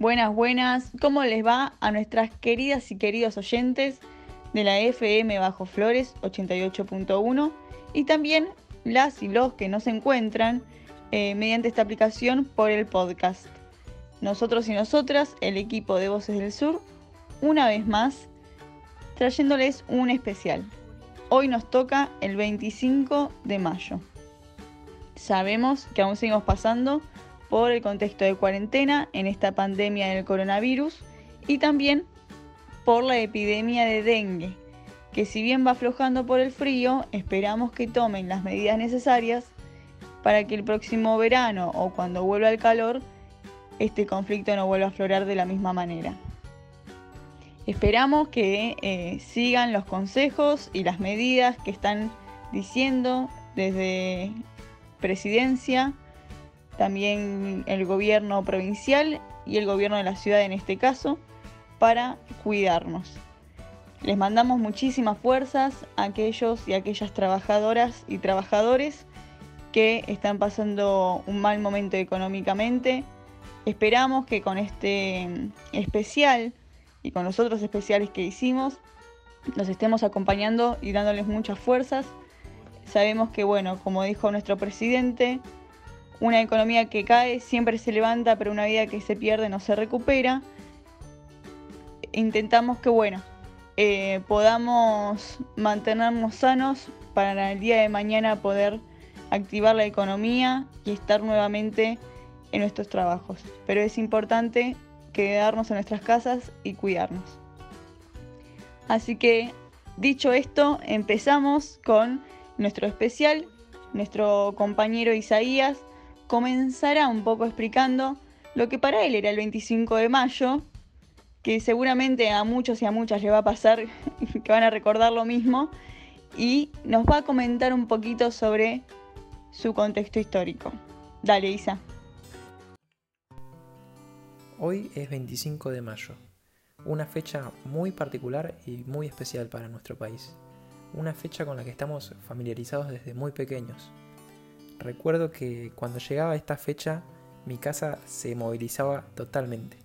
Buenas, buenas. ¿Cómo les va a nuestras queridas y queridos oyentes de la FM Bajo Flores 88.1 y también las y los que nos encuentran eh, mediante esta aplicación por el podcast? Nosotros y nosotras, el equipo de Voces del Sur, una vez más, trayéndoles un especial. Hoy nos toca el 25 de mayo. Sabemos que aún seguimos pasando por el contexto de cuarentena en esta pandemia del coronavirus y también por la epidemia de dengue, que si bien va aflojando por el frío, esperamos que tomen las medidas necesarias para que el próximo verano o cuando vuelva el calor, este conflicto no vuelva a aflorar de la misma manera. Esperamos que eh, sigan los consejos y las medidas que están diciendo desde presidencia, también el gobierno provincial y el gobierno de la ciudad en este caso, para cuidarnos. Les mandamos muchísimas fuerzas a aquellos y aquellas trabajadoras y trabajadores que están pasando un mal momento económicamente. Esperamos que con este especial y con los otros especiales que hicimos nos estemos acompañando y dándoles muchas fuerzas. Sabemos que, bueno, como dijo nuestro presidente, una economía que cae siempre se levanta, pero una vida que se pierde no se recupera. Intentamos que, bueno, eh, podamos mantenernos sanos para el día de mañana poder activar la economía y estar nuevamente en nuestros trabajos. Pero es importante quedarnos en nuestras casas y cuidarnos. Así que, dicho esto, empezamos con nuestro especial. Nuestro compañero Isaías comenzará un poco explicando lo que para él era el 25 de mayo, que seguramente a muchos y a muchas le va a pasar, que van a recordar lo mismo, y nos va a comentar un poquito sobre su contexto histórico. Dale, Isa. Hoy es 25 de mayo, una fecha muy particular y muy especial para nuestro país, una fecha con la que estamos familiarizados desde muy pequeños Recuerdo que cuando llegaba esta fecha mi casa se movilizaba totalmente.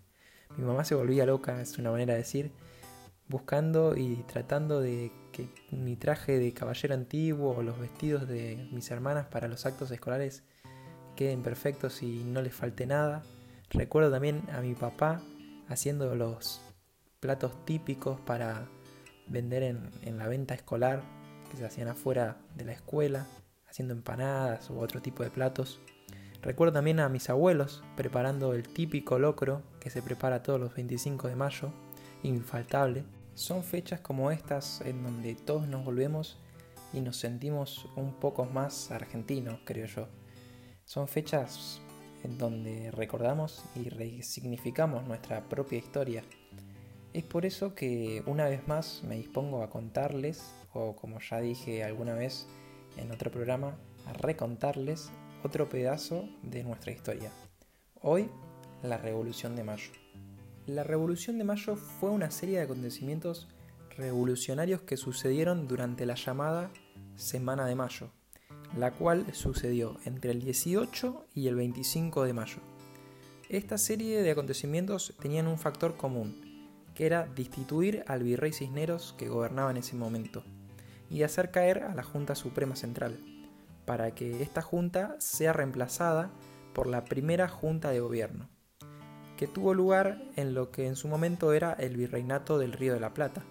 Mi mamá se volvía loca, es una manera de decir, buscando y tratando de que mi traje de caballero antiguo o los vestidos de mis hermanas para los actos escolares queden perfectos y no les falte nada. Recuerdo también a mi papá haciendo los platos típicos para vender en, la venta escolar que se hacían afuera de la escuela haciendo empanadas u otro tipo de platos. Recuerdo también a mis abuelos preparando el típico locro que se prepara todos los 25 de mayo, infaltable. Son fechas como estas en donde todos nos volvemos y nos sentimos un poco más argentinos, creo yo. Son fechas en donde recordamos y resignificamos nuestra propia historia. Es por eso que una vez más me dispongo a contarles, o como ya dije alguna vez, en otro programa a recontarles otro pedazo de nuestra historia. Hoy, la Revolución de Mayo. La Revolución de Mayo fue una serie de acontecimientos revolucionarios que sucedieron durante la llamada Semana de Mayo, la cual sucedió entre el 18 y el 25 de mayo. Esta serie de acontecimientos tenían un factor común, que era destituir al virrey Cisneros que gobernaba en ese momento y hacer caer a la Junta Suprema Central, para que esta Junta sea reemplazada por la primera Junta de Gobierno, que tuvo lugar en lo que en su momento era el Virreinato del Río de la Plata,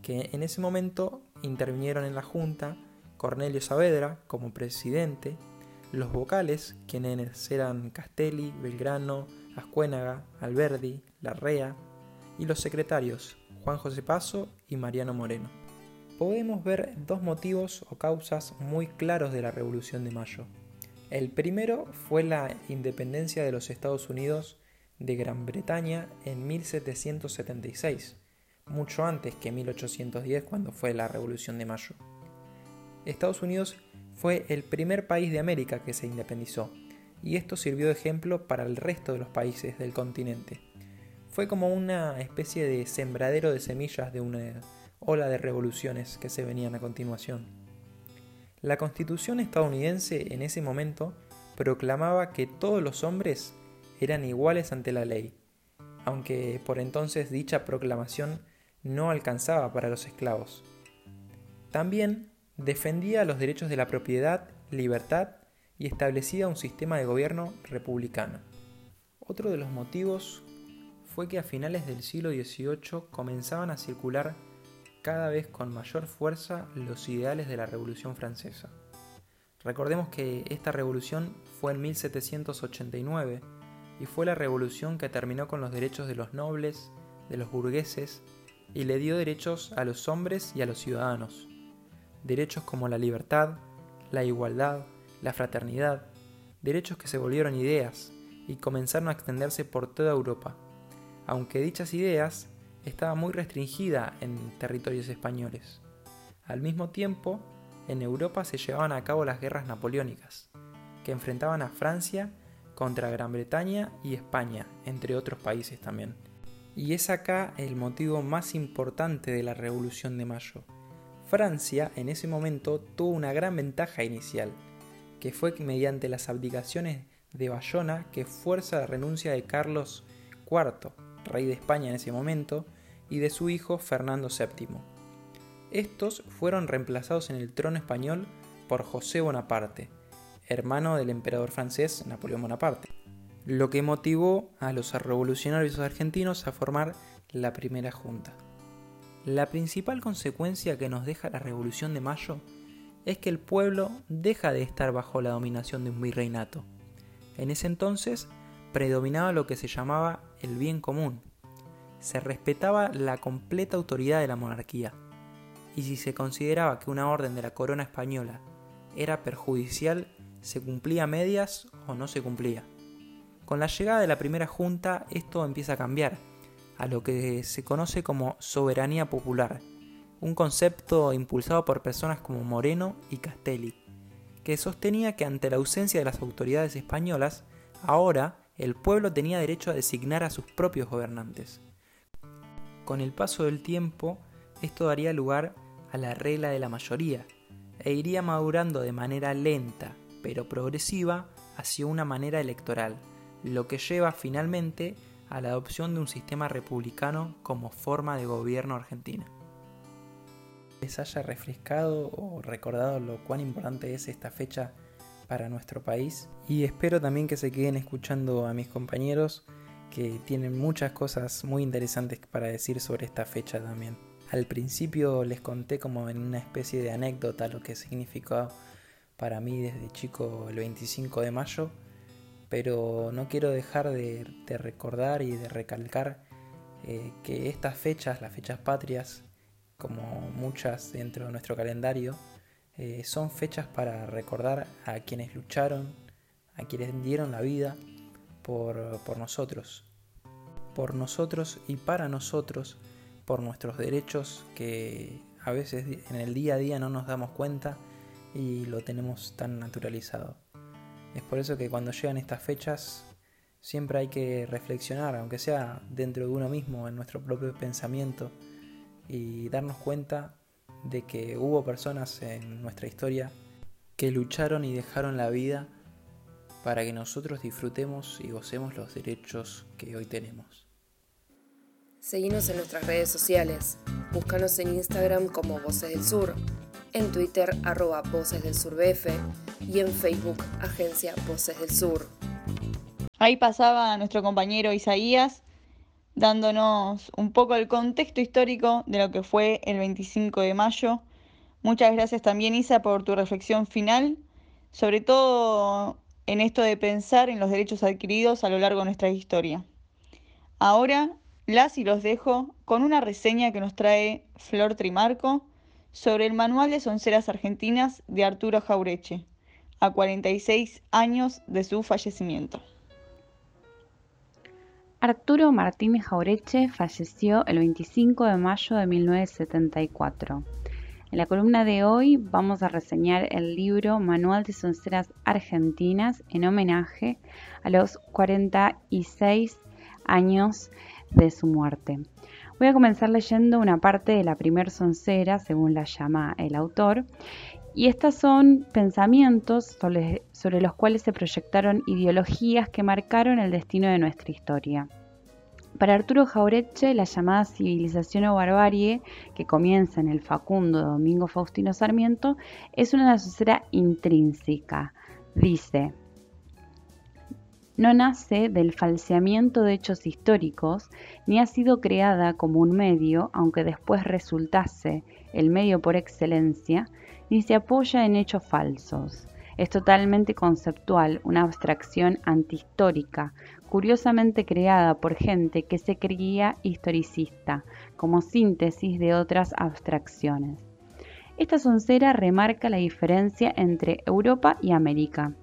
que en ese momento intervinieron en la Junta Cornelio Saavedra como presidente, los vocales, quienes eran Castelli, Belgrano, Ascuénaga, Alberdi, Larrea, y los secretarios Juan José Paso y Mariano Moreno podemos ver dos motivos o causas muy claros de la Revolución de Mayo. El primero fue la independencia de los Estados Unidos de Gran Bretaña en 1776, mucho antes que 1810 cuando fue la Revolución de Mayo. Estados Unidos fue el primer país de América que se independizó, y esto sirvió de ejemplo para el resto de los países del continente. Fue como una especie de sembradero de semillas de una ola de revoluciones que se venían a continuación. La constitución estadounidense en ese momento proclamaba que todos los hombres eran iguales ante la ley aunque por entonces dicha proclamación no alcanzaba para los esclavos. También defendía los derechos de la propiedad, libertad y establecía un sistema de gobierno republicano. Otro de los motivos fue que a finales del siglo XVIII comenzaban a circular cada vez con mayor fuerza los ideales de la Revolución Francesa. Recordemos que esta revolución fue en 1789 y fue la revolución que terminó con los derechos de los nobles, de los burgueses y le dio derechos a los hombres y a los ciudadanos. Derechos como la libertad, la igualdad, la fraternidad, derechos que se volvieron ideas y comenzaron a extenderse por toda Europa, aunque dichas ideas estaban muy restringidas en territorios españoles. Al mismo tiempo, en Europa se llevaban a cabo las guerras napoleónicas, que enfrentaban a Francia contra Gran Bretaña y España, entre otros países también. Y es acá el motivo más importante de la Revolución de Mayo. Francia en ese momento tuvo una gran ventaja inicial, que fue mediante las abdicaciones de Bayona que fuerza la renuncia de Carlos IV, rey de España en ese momento, y de su hijo Fernando VII. Estos fueron reemplazados en el trono español por José Bonaparte, hermano del emperador francés Napoleón Bonaparte, lo que motivó a los revolucionarios argentinos a formar la primera junta. La principal consecuencia que nos deja la Revolución de Mayo es que el pueblo deja de estar bajo la dominación de un virreinato. En ese entonces predominaba lo que se llamaba el bien común. Se respetaba la completa autoridad de la monarquía. Y si se consideraba que una orden de la corona española era perjudicial se cumplía a medias o no se cumplía. Con la llegada de la primera junta esto empieza a cambiar, a lo que se conoce como soberanía popular, un concepto impulsado por personas como Moreno y Castelli, que sostenía que ante la ausencia de las autoridades españolas, ahora el pueblo tenía derecho a designar a sus propios gobernantes. Con el paso del tiempo, esto daría lugar a la regla de la mayoría, e iría madurando de manera lenta pero progresiva hacia una manera electoral, lo que lleva finalmente a la adopción de un sistema republicano como forma de gobierno argentina. Les haya refrescado o recordado lo cuán importante es esta fecha para nuestro país y espero también que se queden escuchando a mis compañeros que tienen muchas cosas muy interesantes para decir sobre esta fecha también. Al principio les conté como en una especie de anécdota lo que significó para mí desde chico el 25 de mayo, pero no quiero dejar de, recordar y de recalcar eh, que estas fechas, las fechas patrias, como muchas dentro de nuestro calendario, eh, son fechas para recordar a quienes lucharon, a quienes dieron la vida por, nosotros, por nosotros y para nosotros, por nuestros derechos que a veces en el día a día no nos damos cuenta y lo tenemos tan naturalizado. Es por eso que cuando llegan estas fechas siempre hay que reflexionar, aunque sea dentro de uno mismo, en nuestro propio pensamiento, y darnos cuenta de que hubo personas en nuestra historia que lucharon y dejaron la vida para que nosotros disfrutemos y gocemos los derechos que hoy tenemos. Seguimos en nuestras redes sociales. Búscanos en Instagram como Voces del Sur en Twitter arroba Voces del Sur BF y en Facebook Agencia Voces del Sur. Ahí pasaba nuestro compañero Isaías dándonos un poco el contexto histórico de lo que fue el 25 de mayo. Muchas gracias también Isa por tu reflexión final, sobre todo en esto de pensar en los derechos adquiridos a lo largo de nuestra historia. Ahora las y los dejo con una reseña que nos trae Flor Trimarco sobre el Manual de Sonceras Argentinas de Arturo Jaureche, a 46 años de su fallecimiento. Arturo Martínez Jaureche falleció el 25 de mayo de 1974. En la columna de hoy vamos a reseñar el libro Manual de Sonceras Argentinas en homenaje a los 46 años de su muerte. Voy a comenzar leyendo una parte de la primer soncera, según la llama el autor, y estas son pensamientos sobre, los cuales se proyectaron ideologías que marcaron el destino de nuestra historia. Para Arturo Jaureche, la llamada civilización o barbarie, que comienza en el Facundo de Domingo Faustino Sarmiento, es una sociedad intrínseca. Dice, no nace del falseamiento de hechos históricos, ni ha sido creada como un medio, aunque después resultase el medio por excelencia, ni se apoya en hechos falsos. Es totalmente conceptual, una abstracción antihistórica, curiosamente creada por gente que se creía historicista, como síntesis de otras abstracciones. Esta soncera remarca la diferencia entre Europa y América.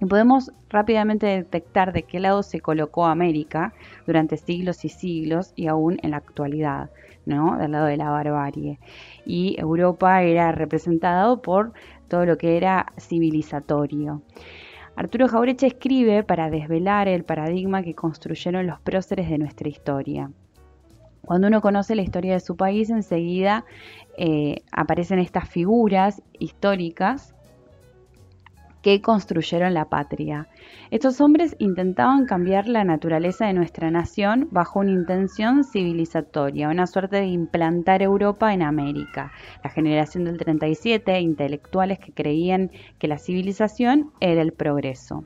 Y podemos rápidamente detectar de qué lado se colocó América durante siglos y siglos y aún en la actualidad, ¿no? Del lado de la barbarie. Y Europa era representado por todo lo que era civilizatorio. Arturo Jaureche escribe para desvelar el paradigma que construyeron los próceres de nuestra historia. Cuando uno conoce la historia de su país, enseguida eh, aparecen estas figuras históricas que construyeron la patria. Estos hombres intentaban cambiar la naturaleza de nuestra nación bajo una intención civilizatoria, una suerte de implantar Europa en América. La generación del 37, intelectuales que creían que la civilización era el progreso.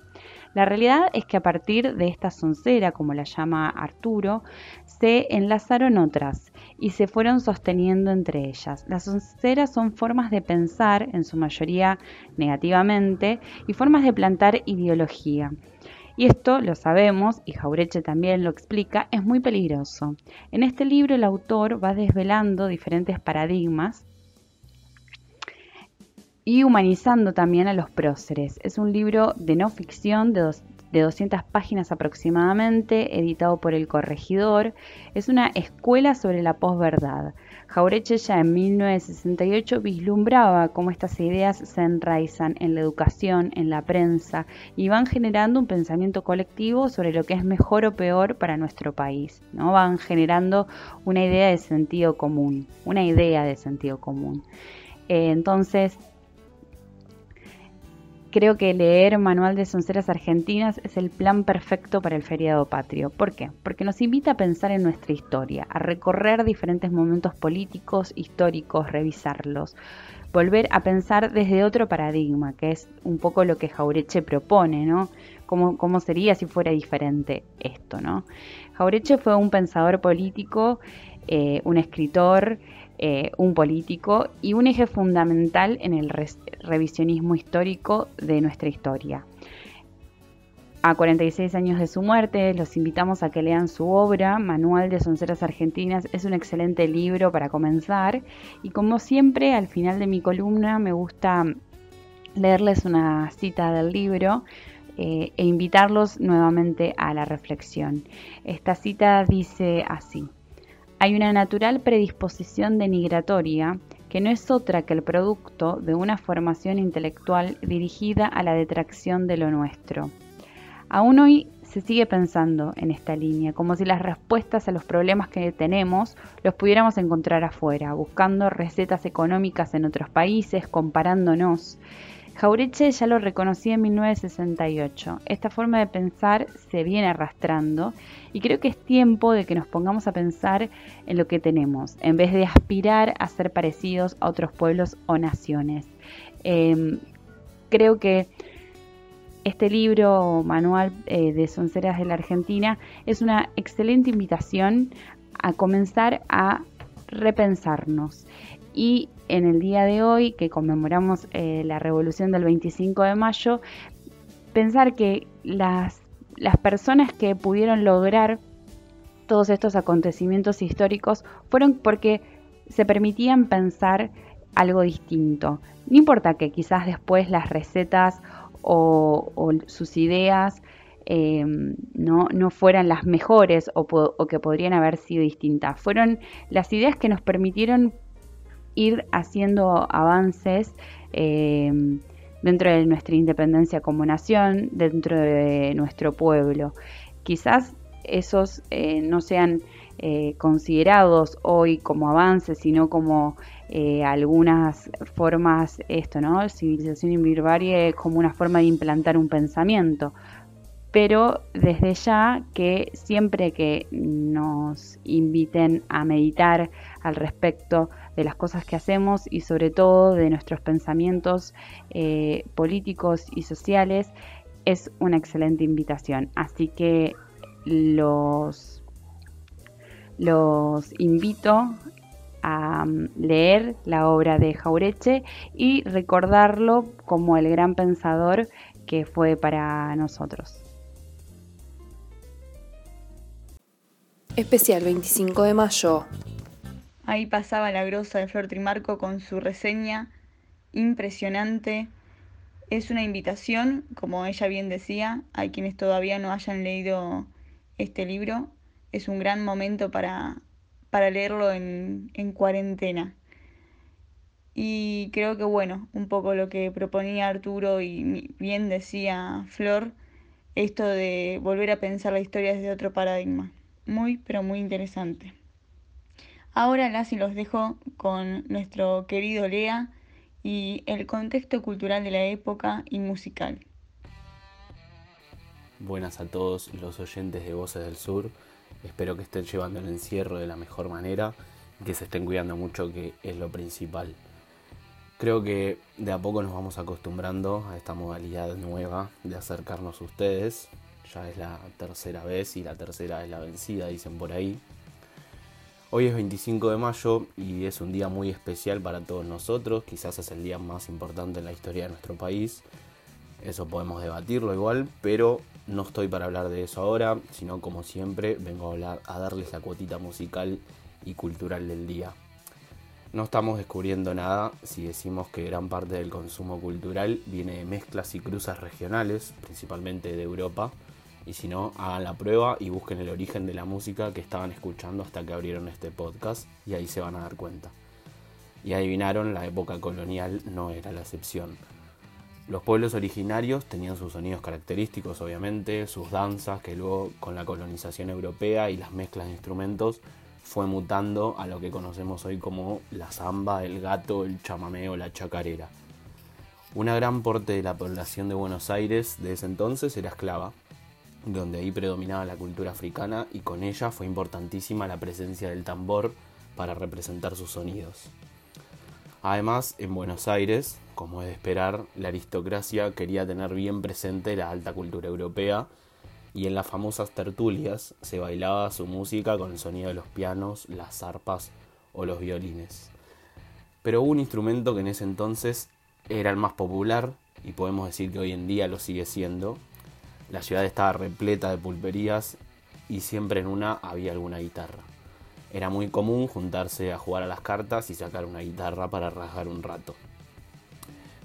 La realidad es que a partir de esta soncera, como la llama Arturo, se enlazaron otras y se fueron sosteniendo entre ellas. Las sonceras son formas de pensar, en su mayoría negativamente, y formas de plantar ideología. Y esto lo sabemos, y Jaureche también lo explica, es muy peligroso. En este libro el autor va desvelando diferentes paradigmas y humanizando también a los próceres. Es un libro de no ficción de, de 200 páginas aproximadamente, editado por El Corregidor. Es una escuela sobre la posverdad. Jaureche ya en 1968 vislumbraba cómo estas ideas se enraizan en la educación, en la prensa y van generando un pensamiento colectivo sobre lo que es mejor o peor para nuestro país. ¿no? Van generando una idea de sentido común, una idea de sentido común. Eh, entonces, Creo que leer Manual de Sonceras Argentinas es el plan perfecto para el feriado patrio. ¿Por qué? Porque nos invita a pensar en nuestra historia, a recorrer diferentes momentos políticos, históricos, revisarlos, volver a pensar desde otro paradigma, que es un poco lo que Jaureche propone, ¿no? ¿Cómo, cómo sería si fuera diferente esto, ¿no? Jaureche fue un pensador político, eh, un escritor, eh, un político y un eje fundamental en el revisionismo histórico de nuestra historia. A 46 años de su muerte, los invitamos a que lean su obra, Manual de Sonceras Argentinas. Es un excelente libro para comenzar. Y como siempre, al final de mi columna me gusta leerles una cita del libro eh, e invitarlos nuevamente a la reflexión. Esta cita dice así. Hay una natural predisposición denigratoria que no es otra que el producto de una formación intelectual dirigida a la detracción de lo nuestro. Aún hoy se sigue pensando en esta línea, como si las respuestas a los problemas que tenemos los pudiéramos encontrar afuera, buscando recetas económicas en otros países, comparándonos. Jaureche ya lo reconocía en 1968. Esta forma de pensar se viene arrastrando y creo que es tiempo de que nos pongamos a pensar en lo que tenemos, en vez de aspirar a ser parecidos a otros pueblos o naciones. Em, creo que este libro, Manual eh, de Sonceras de la Argentina, es una excelente invitación a comenzar a repensarnos y en el día de hoy, que conmemoramos eh, la revolución del 25 de mayo, pensar que las, las personas que pudieron lograr todos estos acontecimientos históricos fueron porque se permitían pensar algo distinto. No importa que quizás después las recetas o, sus ideas eh, no, no, fueran las mejores o, que podrían haber sido distintas. Fueron las ideas que nos permitieron ir haciendo avances eh, dentro de nuestra independencia como nación, dentro de nuestro pueblo. Quizás esos eh, no sean eh, considerados hoy como avances, sino como algunas formas, esto, ¿no? Civilización y como una forma de implantar un pensamiento. pero desde ya que siempre que nos inviten a meditar al respecto de las cosas que hacemos y sobre todo de nuestros pensamientos eh, políticos y sociales, es una excelente invitación. Así que los, los invito a mm, leer la obra de Jaureche y recordarlo como el gran pensador que fue para nosotros. Especial 25 de mayo. Ahí pasaba la grosa de Flor Trimarco con su reseña impresionante. Es una invitación, como ella bien decía, a quienes todavía no hayan leído este libro. Es un gran momento para, para leerlo en, en cuarentena. Y creo que bueno, un poco lo que proponía Arturo y bien decía Flor, esto de volver a pensar la historia desde otro paradigma muy, pero muy interesante. Ahora las y los dejo con nuestro querido Lea y el contexto cultural de la época y musical. Buenas a todos los oyentes de Voces del Sur. Espero que estén llevando el encierro de la mejor manera y que se estén cuidando mucho, que es lo principal. Creo que de a poco nos vamos acostumbrando a esta modalidad nueva de acercarnos a ustedes, ya es la tercera vez y la tercera es la vencida, dicen por ahí. Hoy es 25 de mayo y es un día muy especial para todos nosotros, quizás es el día más importante en la historia de nuestro país, eso podemos debatirlo igual, pero no estoy para hablar de eso ahora, sino como siempre vengo a, hablar, a darles la cuotita musical y cultural del día. No estamos descubriendo nada si decimos que gran parte del consumo cultural viene de mezclas y cruzas regionales, principalmente de Europa, y si no, hagan la prueba y busquen el origen de la música que estaban escuchando hasta que abrieron este podcast y ahí se van a dar cuenta. Y adivinaron, la época colonial no era la excepción. Los pueblos originarios tenían sus sonidos característicos, obviamente, sus danzas, que luego con la colonización europea y las mezclas de instrumentos fue mutando a lo que conocemos hoy como la samba, el gato, el chamameo, la chacarera. Una gran parte de la población de Buenos Aires de ese entonces era esclava, donde ahí predominaba la cultura africana y con ella fue importantísima la presencia del tambor para representar sus sonidos. Además, en Buenos Aires, como es de esperar, la aristocracia quería tener bien presente la alta cultura europea y en las famosas tertulias se bailaba su música con el sonido de los pianos, las arpas o los violines. Pero hubo un instrumento que en ese entonces era el más popular y podemos decir que hoy en día lo sigue siendo, la ciudad estaba repleta de pulperías y siempre en una había alguna guitarra. Era muy común juntarse a jugar a las cartas y sacar una guitarra para rasgar un rato.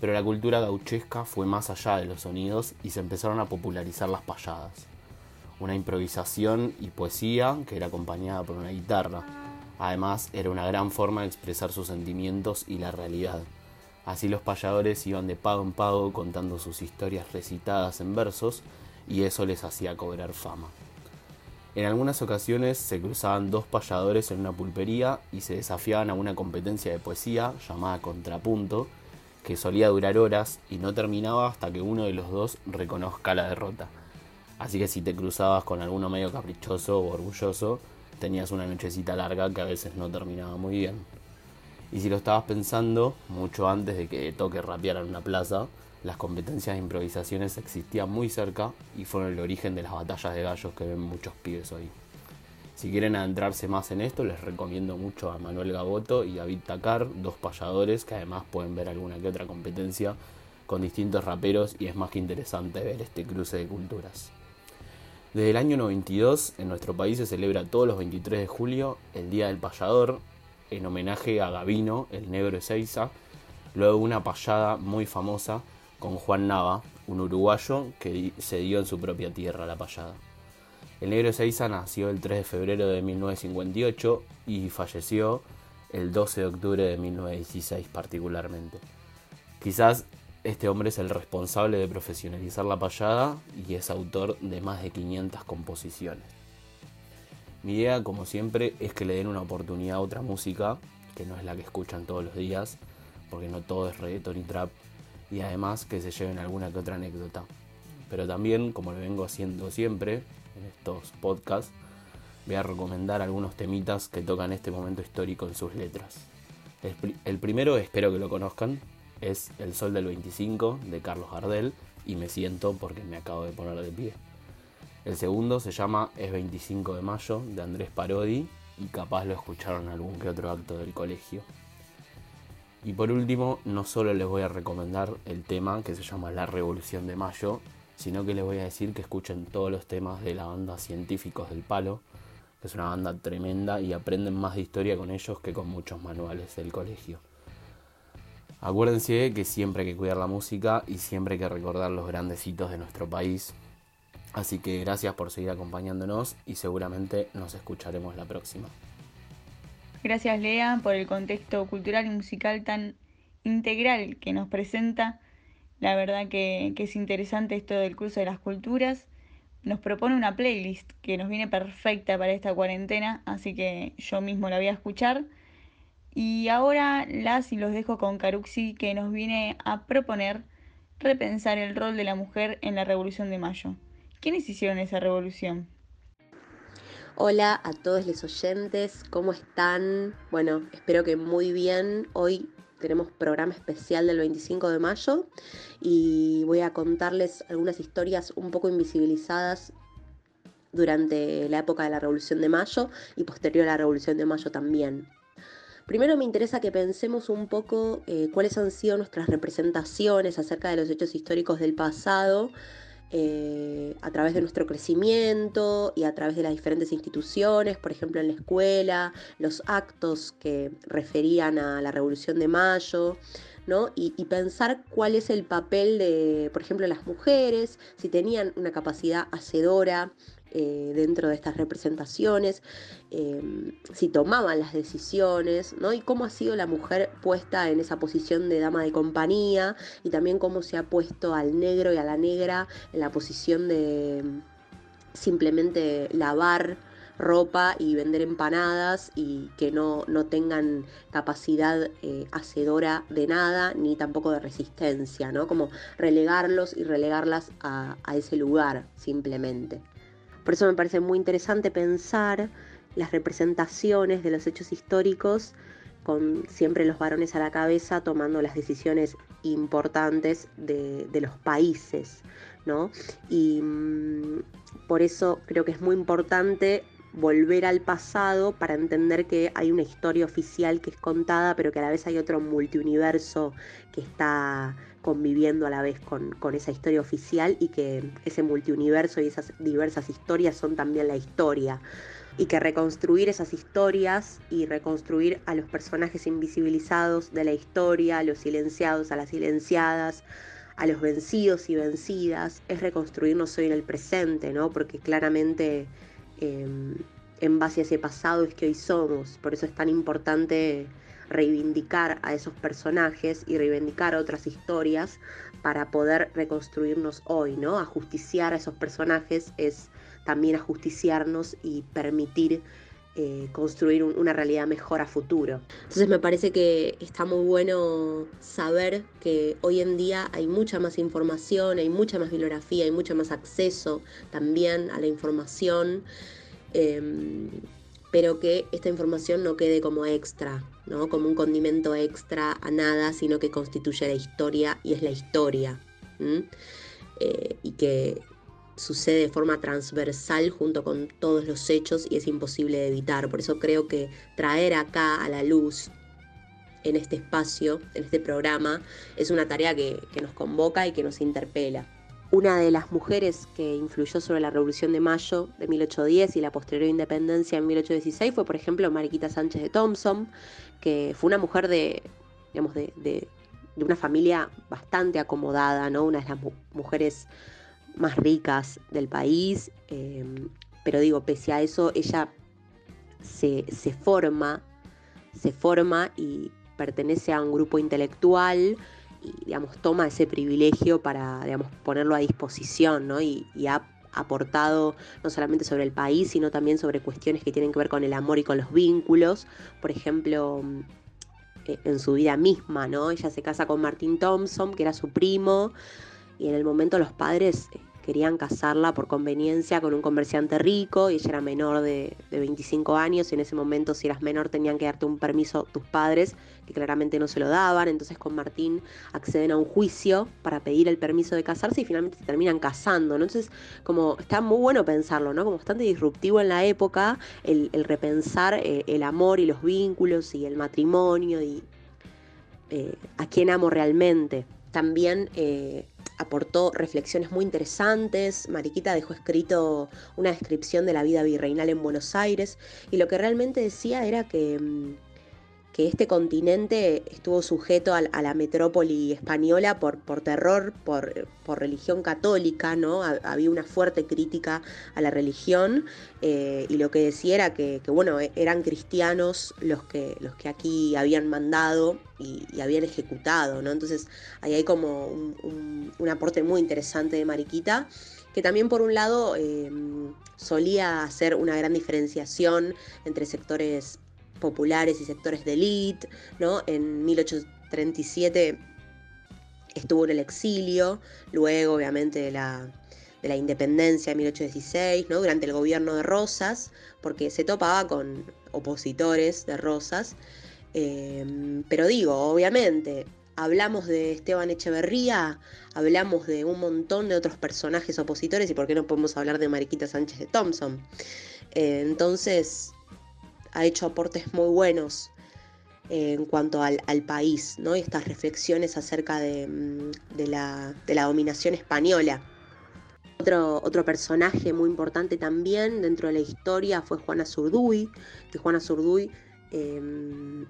Pero la cultura gauchesca fue más allá de los sonidos y se empezaron a popularizar las payadas. Una improvisación y poesía que era acompañada por una guitarra. Además, era una gran forma de expresar sus sentimientos y la realidad. Así los payadores iban de pago en pago contando sus historias recitadas en versos y eso les hacía cobrar fama. En algunas ocasiones se cruzaban dos payadores en una pulpería y se desafiaban a una competencia de poesía llamada Contrapunto, que solía durar horas y no terminaba hasta que uno de los dos reconozca la derrota. Así que si te cruzabas con alguno medio caprichoso o orgulloso, tenías una nochecita larga que a veces no terminaba muy bien. Y si lo estabas pensando, mucho antes de que toque rapear en una plaza, las competencias de improvisaciones existían muy cerca y fueron el origen de las batallas de gallos que ven muchos pibes hoy. Si quieren adentrarse más en esto, les recomiendo mucho a Manuel Gaboto y David Tacar, dos payadores que además pueden ver alguna que otra competencia con distintos raperos y es más que interesante ver este cruce de culturas. Desde el año 92 en nuestro país se celebra todos los 23 de julio el Día del Payador en homenaje a Gavino, el negro de Seiza, luego una payada muy famosa con Juan Nava, un uruguayo que se dio en su propia tierra la payada. El negro Seiza nació el 3 de febrero de 1958 y falleció el 12 de octubre de 1916 particularmente. Quizás este hombre es el responsable de profesionalizar la payada y es autor de más de 500 composiciones. Mi idea, como siempre, es que le den una oportunidad a otra música, que no es la que escuchan todos los días, porque no todo es reggaeton y trap, y además que se lleven alguna que otra anécdota. pero también, como lo vengo haciendo siempre en estos podcasts, voy a recomendar algunos temitas que tocan este momento histórico en sus letras. El, primero, espero que lo conozcan, es El Sol del 25 de Carlos Gardel y me siento porque me acabo de poner de pie. El segundo se llama Es 25 de mayo de Andrés Parodi y capaz lo escucharon en algún que otro acto del colegio. Y por último, no solo les voy a recomendar el tema que se llama La Revolución de Mayo, sino que les voy a decir que escuchen todos los temas de la banda Científicos del Palo, que es una banda tremenda y aprenden más de historia con ellos que con muchos manuales del colegio. Acuérdense que siempre hay que cuidar la música y siempre hay que recordar los grandes hitos de nuestro país. Así que gracias por seguir acompañándonos y seguramente nos escucharemos la próxima. Gracias Lea por el contexto cultural y musical tan integral que nos presenta. La verdad que, es interesante esto del curso de las culturas. Nos propone una playlist que nos viene perfecta para esta cuarentena, así que yo mismo la voy a escuchar. Y ahora las y los dejo con Caruxi que nos viene a proponer repensar el rol de la mujer en la Revolución de Mayo. ¿Quiénes hicieron esa revolución? Hola a todos los oyentes, ¿cómo están? Bueno, espero que muy bien. Hoy tenemos programa especial del 25 de mayo y voy a contarles algunas historias un poco invisibilizadas durante la época de la Revolución de Mayo y posterior a la Revolución de Mayo también. Primero me interesa que pensemos un poco eh, cuáles han sido nuestras representaciones acerca de los hechos históricos del pasado eh, a través de nuestro crecimiento y a través de las diferentes instituciones, por ejemplo en la escuela, los actos que referían a la Revolución de Mayo, ¿no? Y, pensar cuál es el papel de, por ejemplo, las mujeres, si tenían una capacidad hacedora eh, dentro de estas representaciones, em, si tomaban las decisiones, ¿no? Y cómo ha sido la mujer puesta en esa posición de dama de compañía y también cómo se ha puesto al negro y a la negra en la posición de em, simplemente lavar ropa y vender empanadas y que no, no tengan capacidad eh, hacedora de nada ni tampoco de resistencia, ¿no? Como relegarlos y relegarlas a ese lugar simplemente. Por eso me parece muy interesante pensar las representaciones de los hechos históricos con siempre los varones a la cabeza tomando las decisiones importantes de, los países, ¿no? Y mm, por eso creo que es muy importante volver al pasado para entender que hay una historia oficial que es contada, pero que a la vez hay otro multiuniverso que está conviviendo a la vez con, esa historia oficial y que ese multiuniverso y esas diversas historias son también la historia. Y que reconstruir esas historias y reconstruir a los personajes invisibilizados de la historia, a los silenciados, a las silenciadas, a los vencidos y vencidas, es reconstruirnos hoy en el presente, ¿no? Porque claramente Em, en base a ese pasado es que hoy somos. Por eso es tan importante reivindicar a esos personajes y reivindicar otras historias para poder reconstruirnos hoy, ¿no? Ajusticiar a esos personajes es también ajusticiarnos y permitir eh, construir una realidad mejor a futuro. Entonces me parece que está muy bueno saber que hoy en día hay mucha más información, hay mucha más bibliografía, hay mucho más acceso también a la información. Em, pero que esta información no quede como extra, ¿no? como un condimento extra a nada, sino que constituye la historia y es la historia. Eh, y que sucede de forma transversal junto con todos los hechos y es imposible de evitar. Por eso creo que traer acá a la luz en este espacio, en este programa, es una tarea que, nos convoca y que nos interpela. Una de las mujeres que influyó sobre la Revolución de Mayo de 1810 y la posterior independencia en 1816 fue, por ejemplo, Mariquita Sánchez de Thompson, que fue una mujer de, digamos, de, de, una familia bastante acomodada, ¿no? Una de las mujeres más ricas del país, em, pero digo, pese a eso, ella se, forma, se forma y pertenece a un grupo intelectual y, digamos, toma ese privilegio para, digamos, ponerlo a disposición, ¿no? Y, ha aportado no solamente sobre el país, sino también sobre cuestiones que tienen que ver con el amor y con los vínculos. Por ejemplo, eh, en su vida misma, ¿no? Ella se casa con Martin Thompson, que era su primo, y en el momento los padres querían casarla por conveniencia con un comerciante rico y ella era menor de, 25 años y en ese momento si eras menor tenían que darte un permiso tus padres que claramente no se lo daban, entonces con Martín acceden a un juicio para pedir el permiso de casarse y finalmente se terminan casando, Entonces como está muy bueno pensarlo, ¿no? Como bastante disruptivo en la época el, repensar eh, el amor y los vínculos y el matrimonio y eh, a quién amo realmente. También eh, aportó reflexiones muy interesantes. Mariquita dejó escrito una descripción de la vida virreinal en Buenos Aires y lo que realmente decía era que mm, que este continente estuvo sujeto a, la metrópoli española por, terror, por, religión católica, ¿no? Había una fuerte crítica a la religión eh, y lo que decía era que, bueno, e, eran cristianos los que, los que aquí habían mandado y, habían ejecutado, ¿no? Entonces ahí hay como un, aporte muy interesante de Mariquita que también por un lado eh, solía hacer una gran diferenciación entre sectores populares y sectores de élite, ¿no? En 1837 estuvo en el exilio, luego obviamente de la, de la independencia en 1816, ¿no? Durante el gobierno de Rosas, porque se topaba con opositores de Rosas. Em, pero digo, obviamente, hablamos de Esteban Echeverría, hablamos de un montón de otros personajes opositores y por qué no podemos hablar de Mariquita Sánchez de Thompson. Eh, entonces, ha hecho aportes muy buenos eh, en cuanto al, país, ¿no? Y estas reflexiones acerca de, mm, la, dominación española. Otro, personaje muy importante también dentro de la historia fue Juana Zurduy, que Juana Zurduy em,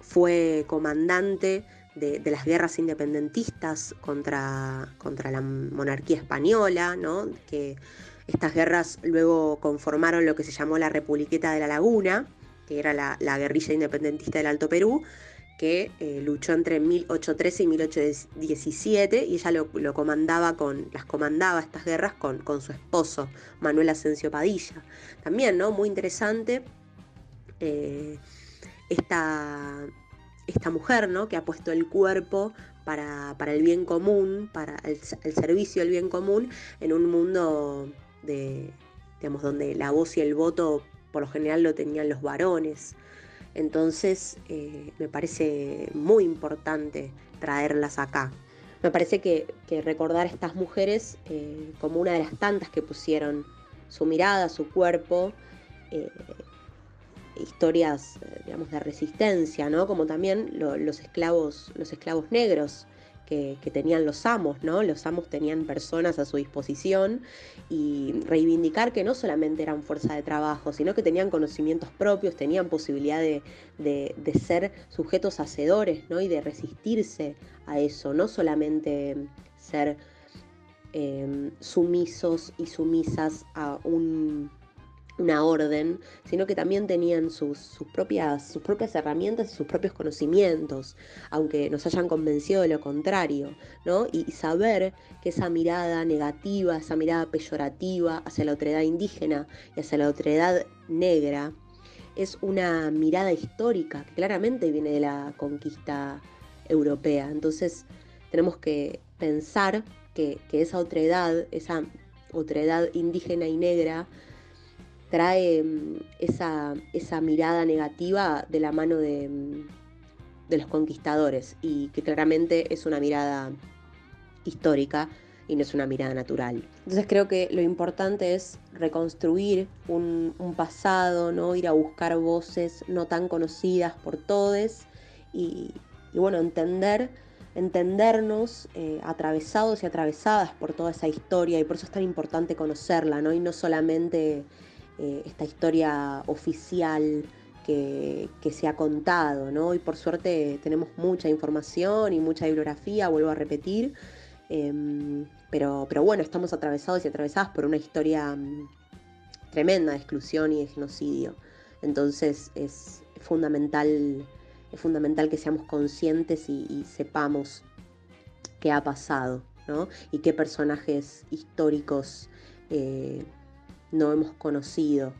fue comandante de, las guerras independentistas contra, contra la monarquía española, ¿no? que estas guerras luego conformaron lo que se llamó la Republiqueta de la Laguna, que era la, guerrilla independentista del Alto Perú, que eh, luchó entre 1813 y 1817 y ella lo, comandaba con, las comandaba estas guerras con, con, su esposo, Manuel Asensio Padilla. También, ¿no? Muy interesante eh, esta, esta, mujer, ¿no? Que ha puesto el cuerpo para, el bien común, para el, el servicio del bien común en un mundo de, digamos, donde la voz y el voto por lo general lo tenían los varones. Entonces eh, me parece muy importante traerlas acá. Me parece que, recordar a estas mujeres eh, como una de las tantas que pusieron su mirada, su cuerpo, eh, historias digamos, de resistencia, ¿no? como también los, esclavos, los esclavos negros que, tenían los amos, ¿no? Los amos tenían personas a su disposición y reivindicar que no solamente eran fuerza de trabajo, sino que tenían conocimientos propios, tenían posibilidad de, ser sujetos hacedores, ¿no? Y de resistirse a eso, no solamente ser eh, sumisos y sumisas a un una orden, sino que también tenían sus, propias, sus propias herramientas y sus propios conocimientos, aunque nos hayan convencido de lo contrario, ¿no? Y, saber que esa mirada negativa, esa mirada peyorativa hacia la otredad indígena y hacia la otredad negra, es una mirada histórica que claramente viene de la conquista europea. Entonces tenemos que pensar que, que esa otredad, esa otredad indígena y negra, trae mm, esa, esa mirada negativa de la mano de, mm, de, los conquistadores y que claramente es una mirada histórica y no es una mirada natural. Entonces creo que lo importante es reconstruir un, pasado, ¿no? ir a buscar voces no tan conocidas por todos y, bueno, entender entendernos eh, atravesados y atravesadas por toda esa historia y por eso es tan importante conocerla, ¿no? Y no solamente eh, esta historia oficial que, se ha contado, ¿no? Y por suerte tenemos mucha información y mucha bibliografía, vuelvo a repetir, em, pero, pero bueno, estamos atravesados y atravesadas por una historia mm, tremenda de exclusión y de genocidio. Entonces es fundamental, es fundamental que seamos conscientes y, sepamos qué ha pasado, ¿no? Y qué personajes históricos eh, no hemos conocido,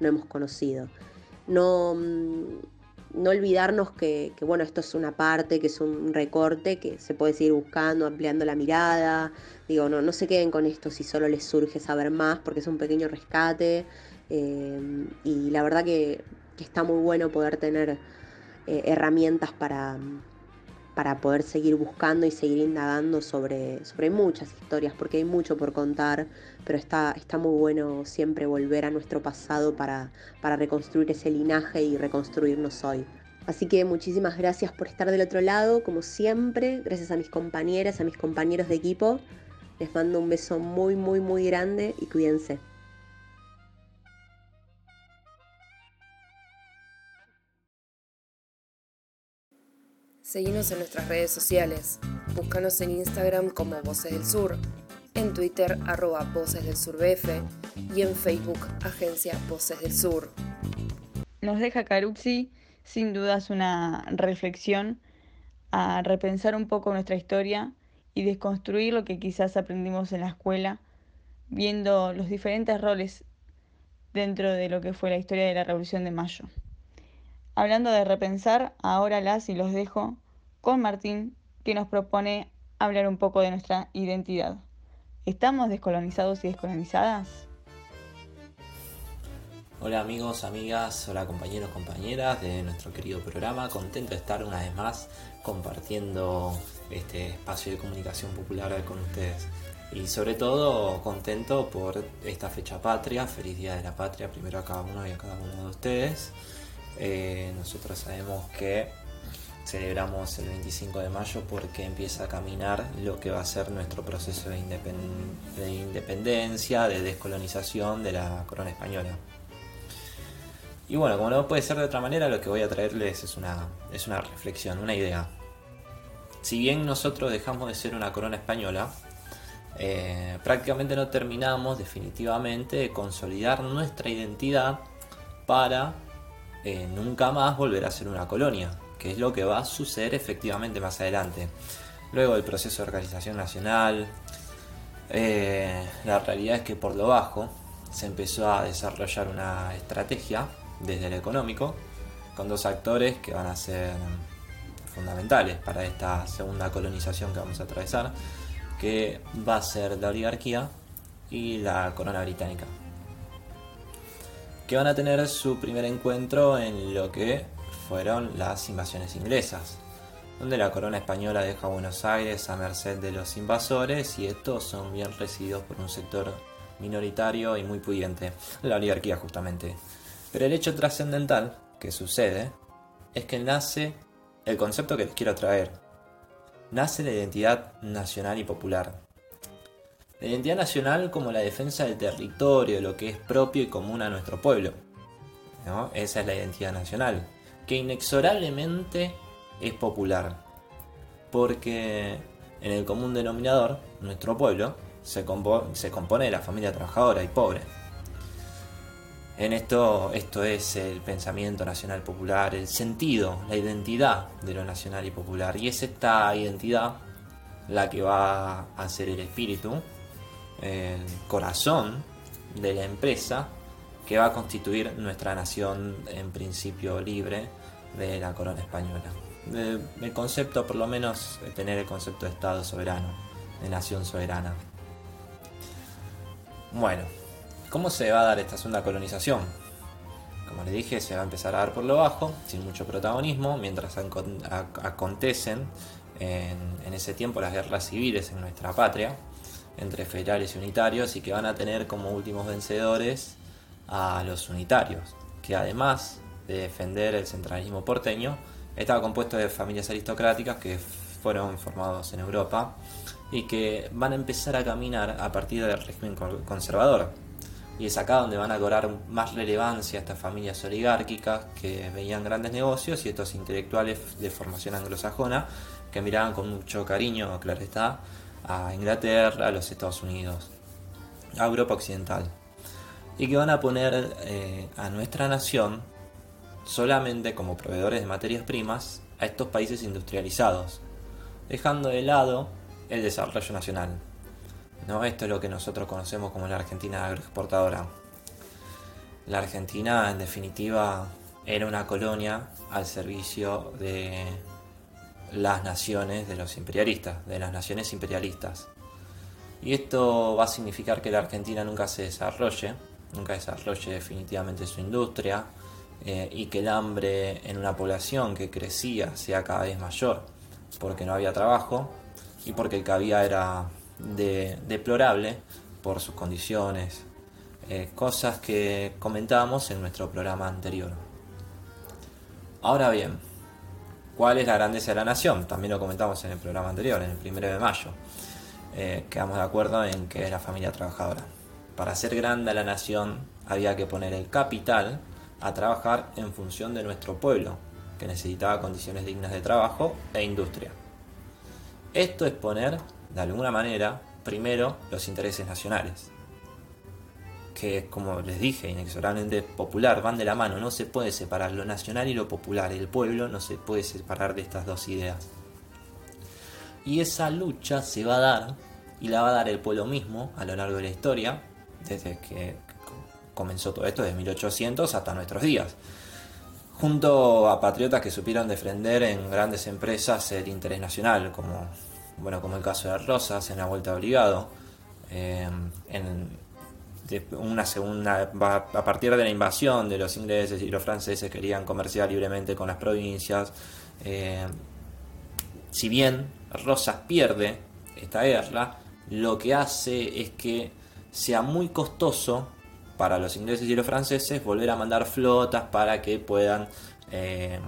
no hemos conocido. No, mm, no olvidarnos que, bueno, esto es una parte, que es un recorte, que se puede seguir buscando, ampliando la mirada. Digo, no, no se queden con esto si solo les surge saber más, porque es un pequeño rescate. Eh, y la verdad que, está muy bueno poder tener eh, herramientas para, para poder seguir buscando y seguir indagando sobre, sobre muchas historias, porque hay mucho por contar, pero está, está muy bueno siempre volver a nuestro pasado para, para reconstruir ese linaje y reconstruirnos hoy. Así que muchísimas gracias por estar del otro lado, como siempre, gracias a mis compañeras, a mis compañeros de equipo. Les mando un beso muy, muy, muy grande y cuídense. Seguimos en nuestras redes sociales. Búscanos en Instagram como Voces del Sur, en Twitter arroba Voces del Sur BF y en Facebook Agencia Voces del Sur. Nos deja Caruxi sin dudas una reflexión a repensar un poco nuestra historia y desconstruir lo que quizás aprendimos en la escuela, viendo los diferentes roles dentro de lo que fue la historia de la Revolución de Mayo. Hablando de repensar, ahora las y los dejo con Martín, que nos propone hablar un poco de nuestra identidad. ¿Estamos descolonizados y descolonizadas? Hola amigos, amigas, hola compañeros, compañeras de nuestro querido programa. Contento de estar una vez más compartiendo este espacio de comunicación popular con ustedes. Y sobre todo contento por esta fecha patria. Feliz Día de la Patria primero a cada uno y a cada uno de ustedes. Eh, nosotros sabemos que celebramos el 25 de mayo porque empieza a caminar lo que va a ser nuestro proceso de, independencia, de descolonización de la corona española. Y bueno, como no puede ser de otra manera, lo que voy a traerles es una, es una reflexión, una idea. Si bien nosotros dejamos de ser una corona española, eh, prácticamente no terminamos definitivamente de consolidar nuestra identidad para eh, nunca más volverá a ser una colonia, que es lo que va a suceder efectivamente más adelante. Luego del proceso de organización nacional, eh, la realidad es que por lo bajo se empezó a desarrollar una estrategia desde el económico con dos actores que van a ser fundamentales para esta segunda colonización que vamos a atravesar, que va a ser la oligarquía y la corona británica que van a tener su primer encuentro en lo que fueron las invasiones inglesas, donde la corona española deja Buenos Aires a merced de los invasores y estos son bien recibidos por un sector minoritario y muy pudiente, la oligarquía justamente. Pero el hecho trascendental que sucede es que nace el concepto que les quiero traer. Nace la identidad nacional y popular, la identidad nacional como la defensa del territorio, de lo que es propio y común a nuestro pueblo. Esa es la identidad nacional, que inexorablemente es popular, porque en el común denominador, nuestro pueblo, se, se compone de la familia trabajadora y pobre. En esto, esto es el pensamiento nacional popular, el sentido, la identidad de lo nacional y popular. Y es esta identidad la que va a ser el espíritu el corazón de la empresa que va a constituir nuestra nación en principio libre de la corona española. El concepto, por lo menos, tener el concepto de Estado soberano, de nación soberana. Bueno, ¿cómo se va a dar esta segunda colonización? Como les dije, se va a empezar a dar por lo bajo, sin mucho protagonismo, mientras acontecen en ese tiempo las guerras civiles en nuestra patria, entre federales y unitarios y que van a tener como últimos vencedores a los unitarios, que además de defender el centralismo porteño, estaba compuesto de familias aristocráticas que fueron formados en Europa y que van a empezar a caminar a partir del régimen conservador. Y es acá donde van a cobrar más relevancia estas familias oligárquicas que veían grandes negocios y estos intelectuales de formación anglosajona que miraban con mucho cariño, claro está, a Inglaterra, a los Estados Unidos, a Europa Occidental. Y que van a poner eh, a nuestra nación solamente como proveedores de materias primas a estos países industrializados, dejando de lado el desarrollo nacional. ¿no? Esto es lo que nosotros conocemos como la Argentina agroexportadora. La Argentina, en definitiva, era una colonia al servicio de las naciones de los imperialistas, de las naciones imperialistas. Y esto va a significar que la Argentina nunca se desarrolle, nunca desarrolle definitivamente su industria eh, y que el hambre en una población que crecía sea cada vez mayor, porque no había trabajo y porque el que había era deplorable por sus condiciones, eh, cosas que comentábamos en nuestro programa anterior. Ahora bien, ¿cuál es la grandeza de la nación? También lo comentamos en el programa anterior, en el primero de mayo. Eh, quedamos de acuerdo en que es la familia trabajadora. Para ser grande la nación había que poner el capital a trabajar en función de nuestro pueblo, que necesitaba condiciones dignas de trabajo e industria. Esto es poner, de alguna manera, primero los intereses nacionales, que como les dije, inexorablemente popular, van de la mano, no se puede separar lo nacional y lo popular, el pueblo no se puede separar de estas dos ideas. Y esa lucha se va a dar, y la va a dar el pueblo mismo a lo largo de la historia, desde que comenzó todo esto, desde 1800 hasta nuestros días. Junto a patriotas que supieron defender en grandes empresas el interés nacional, como, bueno, como el caso de Rosas en la Vuelta Obligado, eh, en una segunda a partir de la invasión de los ingleses y los franceses querían comerciar libremente con las provincias eh, si bien Rosas pierde esta guerra lo que hace es que sea muy costoso para los ingleses y los franceses volver a mandar flotas para que puedan eh,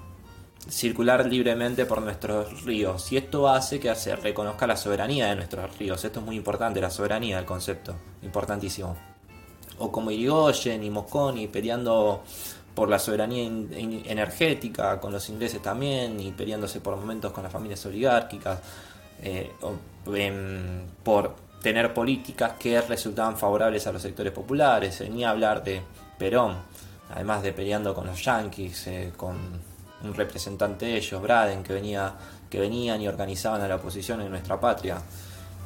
circular libremente por nuestros ríos. Y esto hace que se reconozca la soberanía de nuestros ríos. Esto es muy importante, la soberanía del concepto. Importantísimo. O como Irigoyen y Mosconi peleando por la soberanía energética con los ingleses también y peleándose por momentos con las familias oligárquicas. Eh, por tener políticas que resultaban favorables a los sectores populares, ni hablar de Perón, además de peleando con los yanquis, eh, con un representante de ellos, Braden, que, venía, que venían y organizaban a la oposición en nuestra patria,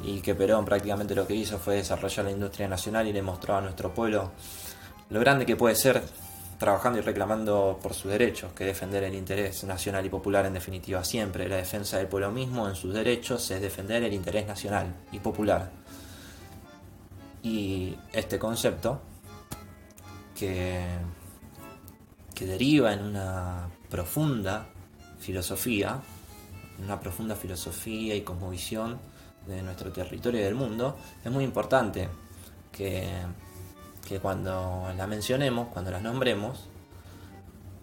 y que Perón prácticamente lo que hizo fue desarrollar la industria nacional y le mostró a nuestro pueblo lo grande que puede ser trabajando y reclamando por sus derechos, que defender el interés nacional y popular en definitiva siempre. La defensa del pueblo mismo en sus derechos es defender el interés nacional y popular. Y este concepto, que, que deriva en una profunda filosofía, una profunda filosofía y cosmovisión de nuestro territorio y del mundo, es muy importante que que cuando la mencionemos, cuando las nombremos,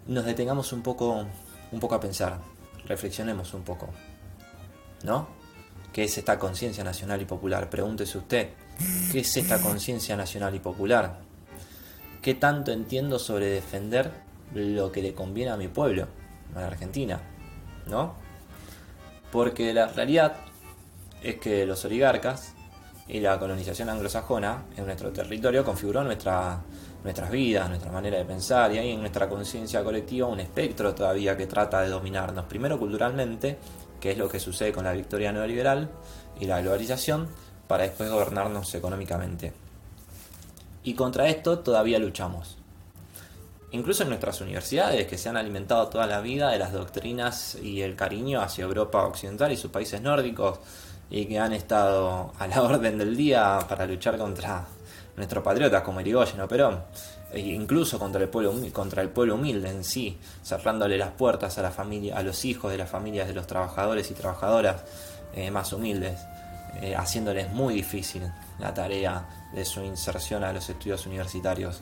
nos detengamos un poco, un poco a pensar, reflexionemos un poco. ¿No? ¿Qué es esta conciencia nacional y popular? Pregúntese usted, ¿qué es esta conciencia nacional y popular? ¿Qué tanto entiendo sobre defender lo que le conviene a mi pueblo, a la Argentina? ¿No? Porque la realidad es que los oligarcas y la colonización anglosajona en nuestro territorio configuró nuestra, nuestras vidas, nuestra manera de pensar y hay en nuestra conciencia colectiva un espectro todavía que trata de dominarnos, primero culturalmente, que es lo que sucede con la victoria neoliberal y la globalización, para después gobernarnos económicamente. Y contra esto todavía luchamos. Incluso en nuestras universidades, que se han alimentado toda la vida de las doctrinas y el cariño hacia Europa Occidental y sus países nórdicos, y que han estado a la orden del día para luchar contra nuestros patriotas como Irigoyen o Perón, e incluso contra el pueblo contra el pueblo humilde en sí, cerrándole las puertas a la familia, a los hijos de las familias de los trabajadores y trabajadoras eh, más humildes, eh, haciéndoles muy difícil la tarea de su inserción a los estudios universitarios.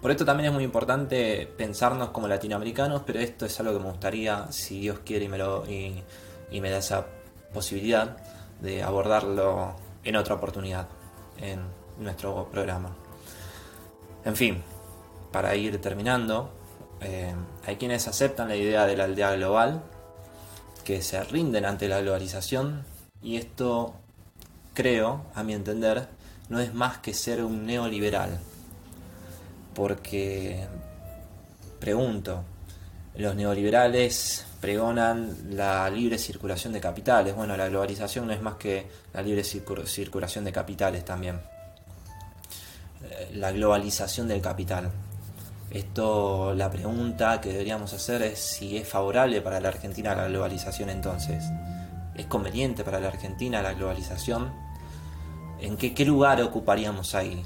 Por esto también es muy importante pensarnos como latinoamericanos, pero esto es algo que me gustaría, si Dios quiere y me, lo, y me da esa posibilidad de abordarlo en otra oportunidad en nuestro programa. En fin, para ir terminando, eh, hay quienes aceptan la idea de la aldea global, que se rinden ante la globalización y esto, creo, a mi entender, no es más que ser un neoliberal. Porque, pregunto, los neoliberales pregonan la libre circulación de capitales. Bueno, la globalización no es más que la libre circulación de capitales también. Eh, la globalización del capital. Esto, la pregunta que deberíamos hacer es si es favorable para la Argentina la globalización entonces. ¿Es conveniente para la Argentina la globalización? ¿En qué, lugar ocuparíamos ahí?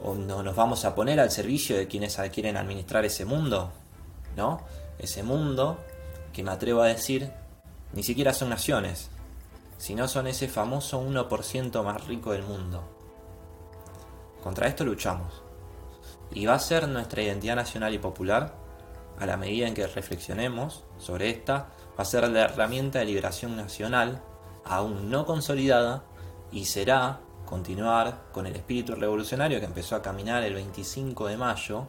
¿O no nos vamos a poner al servicio de quienes quieren administrar ese mundo? ¿No? Ese mundo que me atrevo a decir, ni siquiera son naciones, sino son ese famoso 1% más rico del mundo. Contra esto luchamos. Y va a ser nuestra identidad nacional y popular, a la medida en que reflexionemos sobre esta, va a ser la herramienta de liberación nacional, aún no consolidada, y será continuar con el espíritu revolucionario que empezó a caminar el 25 de mayo,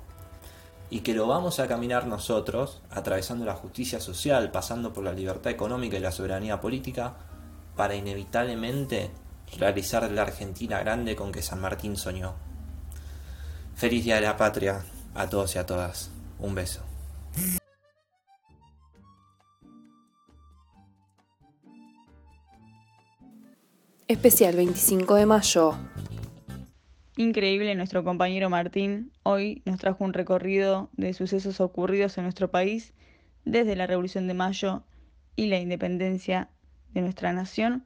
y que lo vamos a caminar nosotros, atravesando la justicia social, pasando por la libertad económica y la soberanía política, para inevitablemente realizar la Argentina grande con que San Martín soñó. Feliz Día de la Patria a todos y a todas. Un beso. Especial 25 de mayo. Increíble, nuestro compañero Martín hoy nos trajo un recorrido de sucesos ocurridos en nuestro país desde la Revolución de Mayo y la independencia de nuestra nación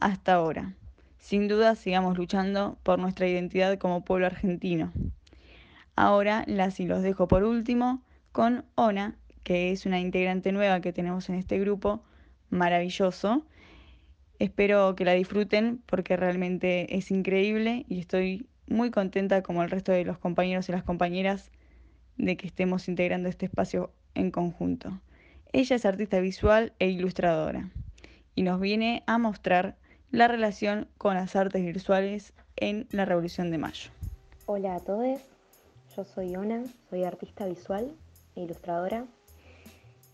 hasta ahora. Sin duda, sigamos luchando por nuestra identidad como pueblo argentino. Ahora las y los dejo por último con Ona, que es una integrante nueva que tenemos en este grupo, maravilloso. Espero que la disfruten porque realmente es increíble y estoy muy contenta como el resto de los compañeros y las compañeras de que estemos integrando este espacio en conjunto. Ella es artista visual e ilustradora y nos viene a mostrar la relación con las artes visuales en la Revolución de Mayo. Hola a todos, yo soy Ona, soy artista visual e ilustradora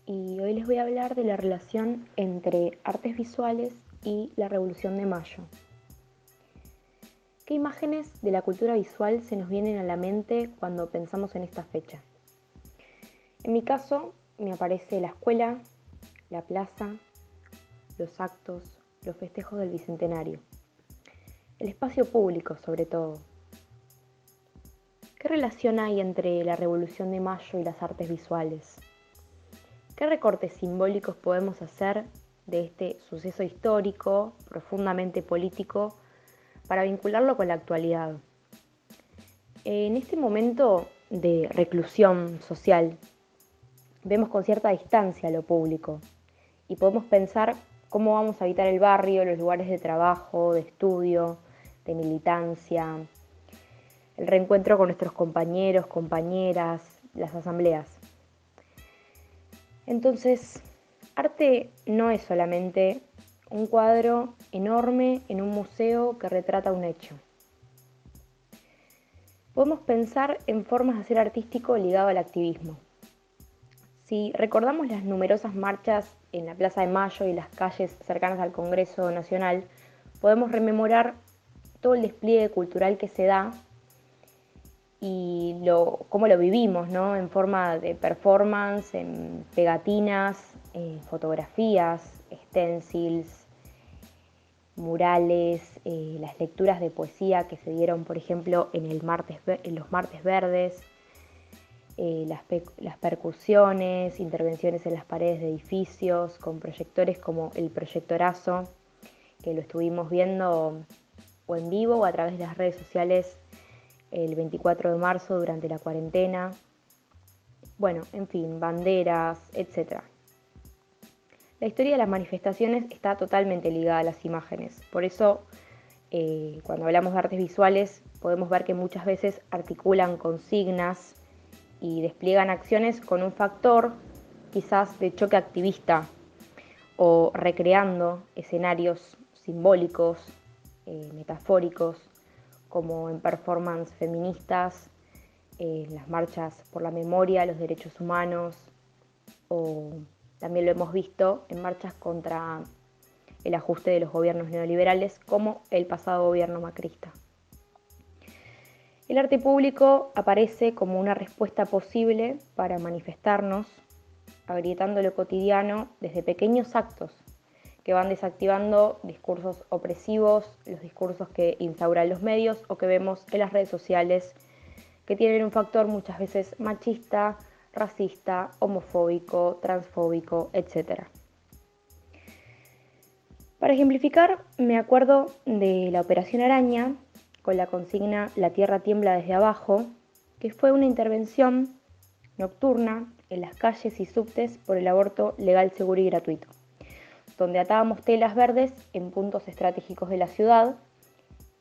y hoy les voy a hablar de la relación entre artes visuales y la Revolución de Mayo. ¿Qué imágenes de la cultura visual se nos vienen a la mente cuando pensamos en esta fecha? En mi caso, me aparece la escuela, la plaza, los actos, los festejos del Bicentenario. El espacio público, sobre todo. ¿Qué relación hay entre la Revolución de Mayo y las artes visuales? ¿Qué recortes simbólicos podemos hacer de este suceso histórico, profundamente político, para vincularlo con la actualidad? En este momento de reclusión social, vemos con cierta distancia lo público y podemos pensar cómo vamos a habitar el barrio, los lugares de trabajo, de estudio, de militancia, el reencuentro con nuestros compañeros, compañeras, las asambleas. Entonces, arte no es solamente un cuadro enorme en un museo que retrata un hecho. Podemos pensar en formas de hacer artístico ligado al activismo. Si recordamos las numerosas marchas en la Plaza de Mayo y las calles cercanas al Congreso Nacional, podemos rememorar todo el despliegue cultural que se da y lo, cómo lo vivimos, ¿no? En forma de performance, en pegatinas, fotografías, stencils, murales, eh, las lecturas de poesía que se dieron, por ejemplo, en, el martes, en los martes verdes, eh, las, las, percusiones, intervenciones en las paredes de edificios, con proyectores como el proyectorazo, que lo estuvimos viendo o en vivo o a través de las redes sociales el 24 de marzo durante la cuarentena. Bueno, en fin, banderas, etc. La historia de las manifestaciones está totalmente ligada a las imágenes. Por eso, eh, cuando hablamos de artes visuales, podemos ver que muchas veces articulan consignas y despliegan acciones con un factor quizás de choque activista o recreando escenarios simbólicos, eh, metafóricos, como en performance feministas, en las marchas por la memoria, los derechos humanos, o también lo hemos visto en marchas contra el ajuste de los gobiernos neoliberales, como el pasado gobierno macrista. El arte público aparece como una respuesta posible para manifestarnos, agrietando lo cotidiano desde pequeños actos que van desactivando discursos opresivos, los discursos que instauran los medios o que vemos en las redes sociales que tienen un factor muchas veces machista, racista, homofóbico, transfóbico, etc. Para ejemplificar, me acuerdo de la Operación Araña con la consigna La Tierra tiembla desde abajo, que fue una intervención nocturna en las calles y subtes por el aborto legal, seguro y gratuito, donde atábamos telas verdes en puntos estratégicos de la ciudad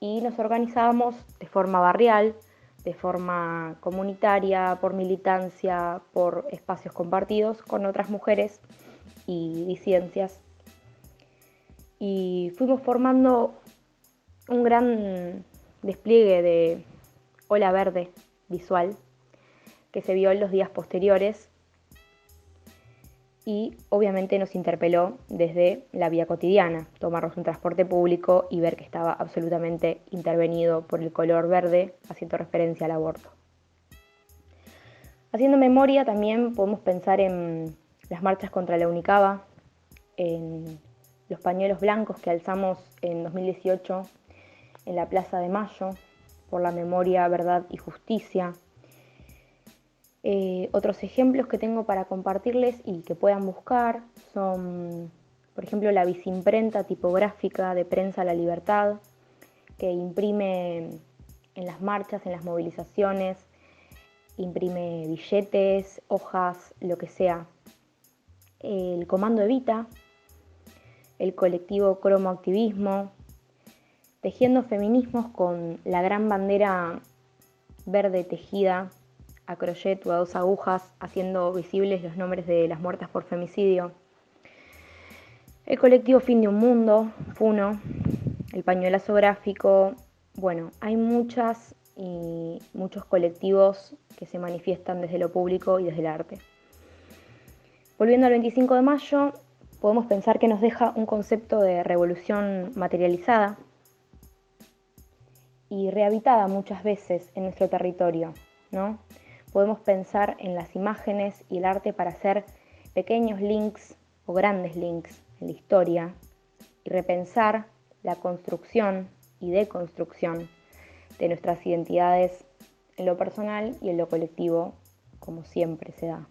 y nos organizábamos de forma barrial, de forma comunitaria, por militancia, por espacios compartidos con otras mujeres y disidencias. Y fuimos formando un gran despliegue de ola verde visual que se vio en los días posteriores y obviamente nos interpeló desde la vía cotidiana, tomarnos un transporte público y ver que estaba absolutamente intervenido por el color verde, haciendo referencia al aborto. Haciendo memoria también podemos pensar en las marchas contra la Unicaba, en los pañuelos blancos que alzamos en 2018 en la Plaza de Mayo por la memoria, verdad y justicia, eh, otros ejemplos que tengo para compartirles y que puedan buscar son, por ejemplo, la bisimprenta tipográfica de Prensa La Libertad, que imprime en las marchas, en las movilizaciones, imprime billetes, hojas, lo que sea. El Comando Evita, el colectivo Cromo Activismo, tejiendo feminismos con la gran bandera verde tejida a crochet o a dos agujas haciendo visibles los nombres de las muertas por femicidio. El colectivo Fin de un Mundo, FUNO, el pañuelazo gráfico, bueno, hay muchas y muchos colectivos que se manifiestan desde lo público y desde el arte. Volviendo al 25 de mayo, podemos pensar que nos deja un concepto de revolución materializada y rehabitada muchas veces en nuestro territorio, ¿no? Podemos pensar en las imágenes y el arte para hacer pequeños links o grandes links en la historia y repensar la construcción y deconstrucción de nuestras identidades en lo personal y en lo colectivo, como siempre se da.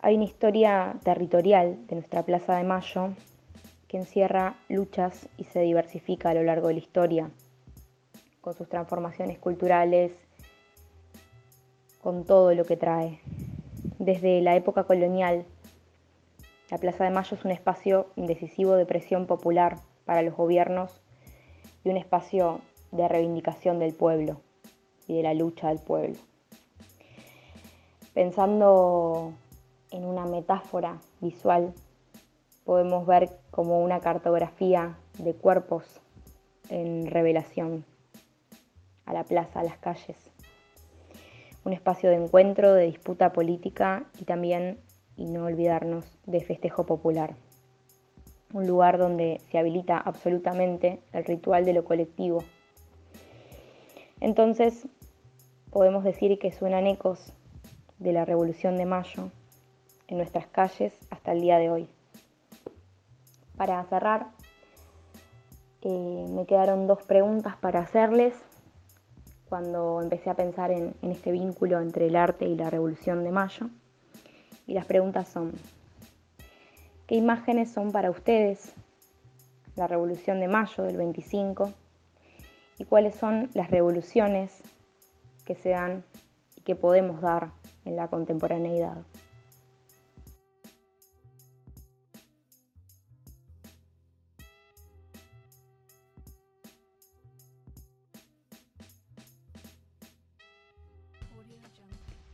Hay una historia territorial de nuestra Plaza de Mayo que encierra luchas y se diversifica a lo largo de la historia, con sus transformaciones culturales con todo lo que trae. Desde la época colonial, la Plaza de Mayo es un espacio decisivo de presión popular para los gobiernos y un espacio de reivindicación del pueblo y de la lucha del pueblo. Pensando en una metáfora visual, podemos ver como una cartografía de cuerpos en revelación a la plaza, a las calles un espacio de encuentro, de disputa política y también, y no olvidarnos, de festejo popular. Un lugar donde se habilita absolutamente el ritual de lo colectivo. Entonces, podemos decir que suenan ecos de la Revolución de Mayo en nuestras calles hasta el día de hoy. Para cerrar, eh, me quedaron dos preguntas para hacerles cuando empecé a pensar en, este vínculo entre el arte y la Revolución de Mayo. Y las preguntas son, ¿qué imágenes son para ustedes la Revolución de Mayo del 25? ¿Y cuáles son las revoluciones que se dan y que podemos dar en la contemporaneidad?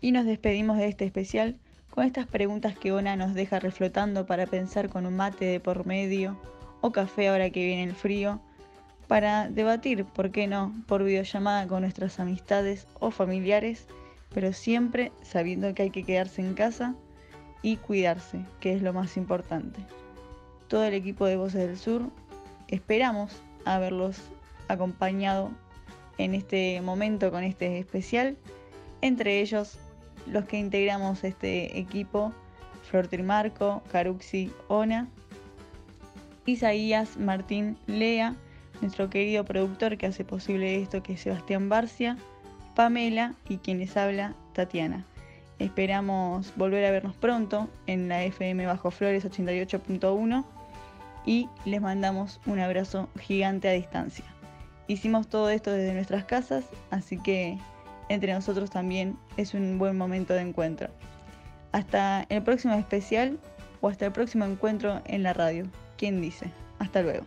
Y nos despedimos de este especial con estas preguntas que Ona nos deja reflotando para pensar con un mate de por medio o café ahora que viene el frío, para debatir, ¿por qué no?, por videollamada con nuestras amistades o familiares, pero siempre sabiendo que hay que quedarse en casa y cuidarse, que es lo más importante. Todo el equipo de Voces del Sur esperamos haberlos acompañado en este momento con este especial, entre ellos los que integramos este equipo, Flor Trimarco, Caruxi, Ona, Isaías, Martín, Lea, nuestro querido productor que hace posible esto que es Sebastián Barcia, Pamela y quien les habla, Tatiana. Esperamos volver a vernos pronto en la FM Bajo Flores 88.1 y les mandamos un abrazo gigante a distancia. Hicimos todo esto desde nuestras casas, así que entre nosotros también es un buen momento de encuentro. Hasta el próximo especial o hasta el próximo encuentro en la radio. ¿Quién dice? Hasta luego.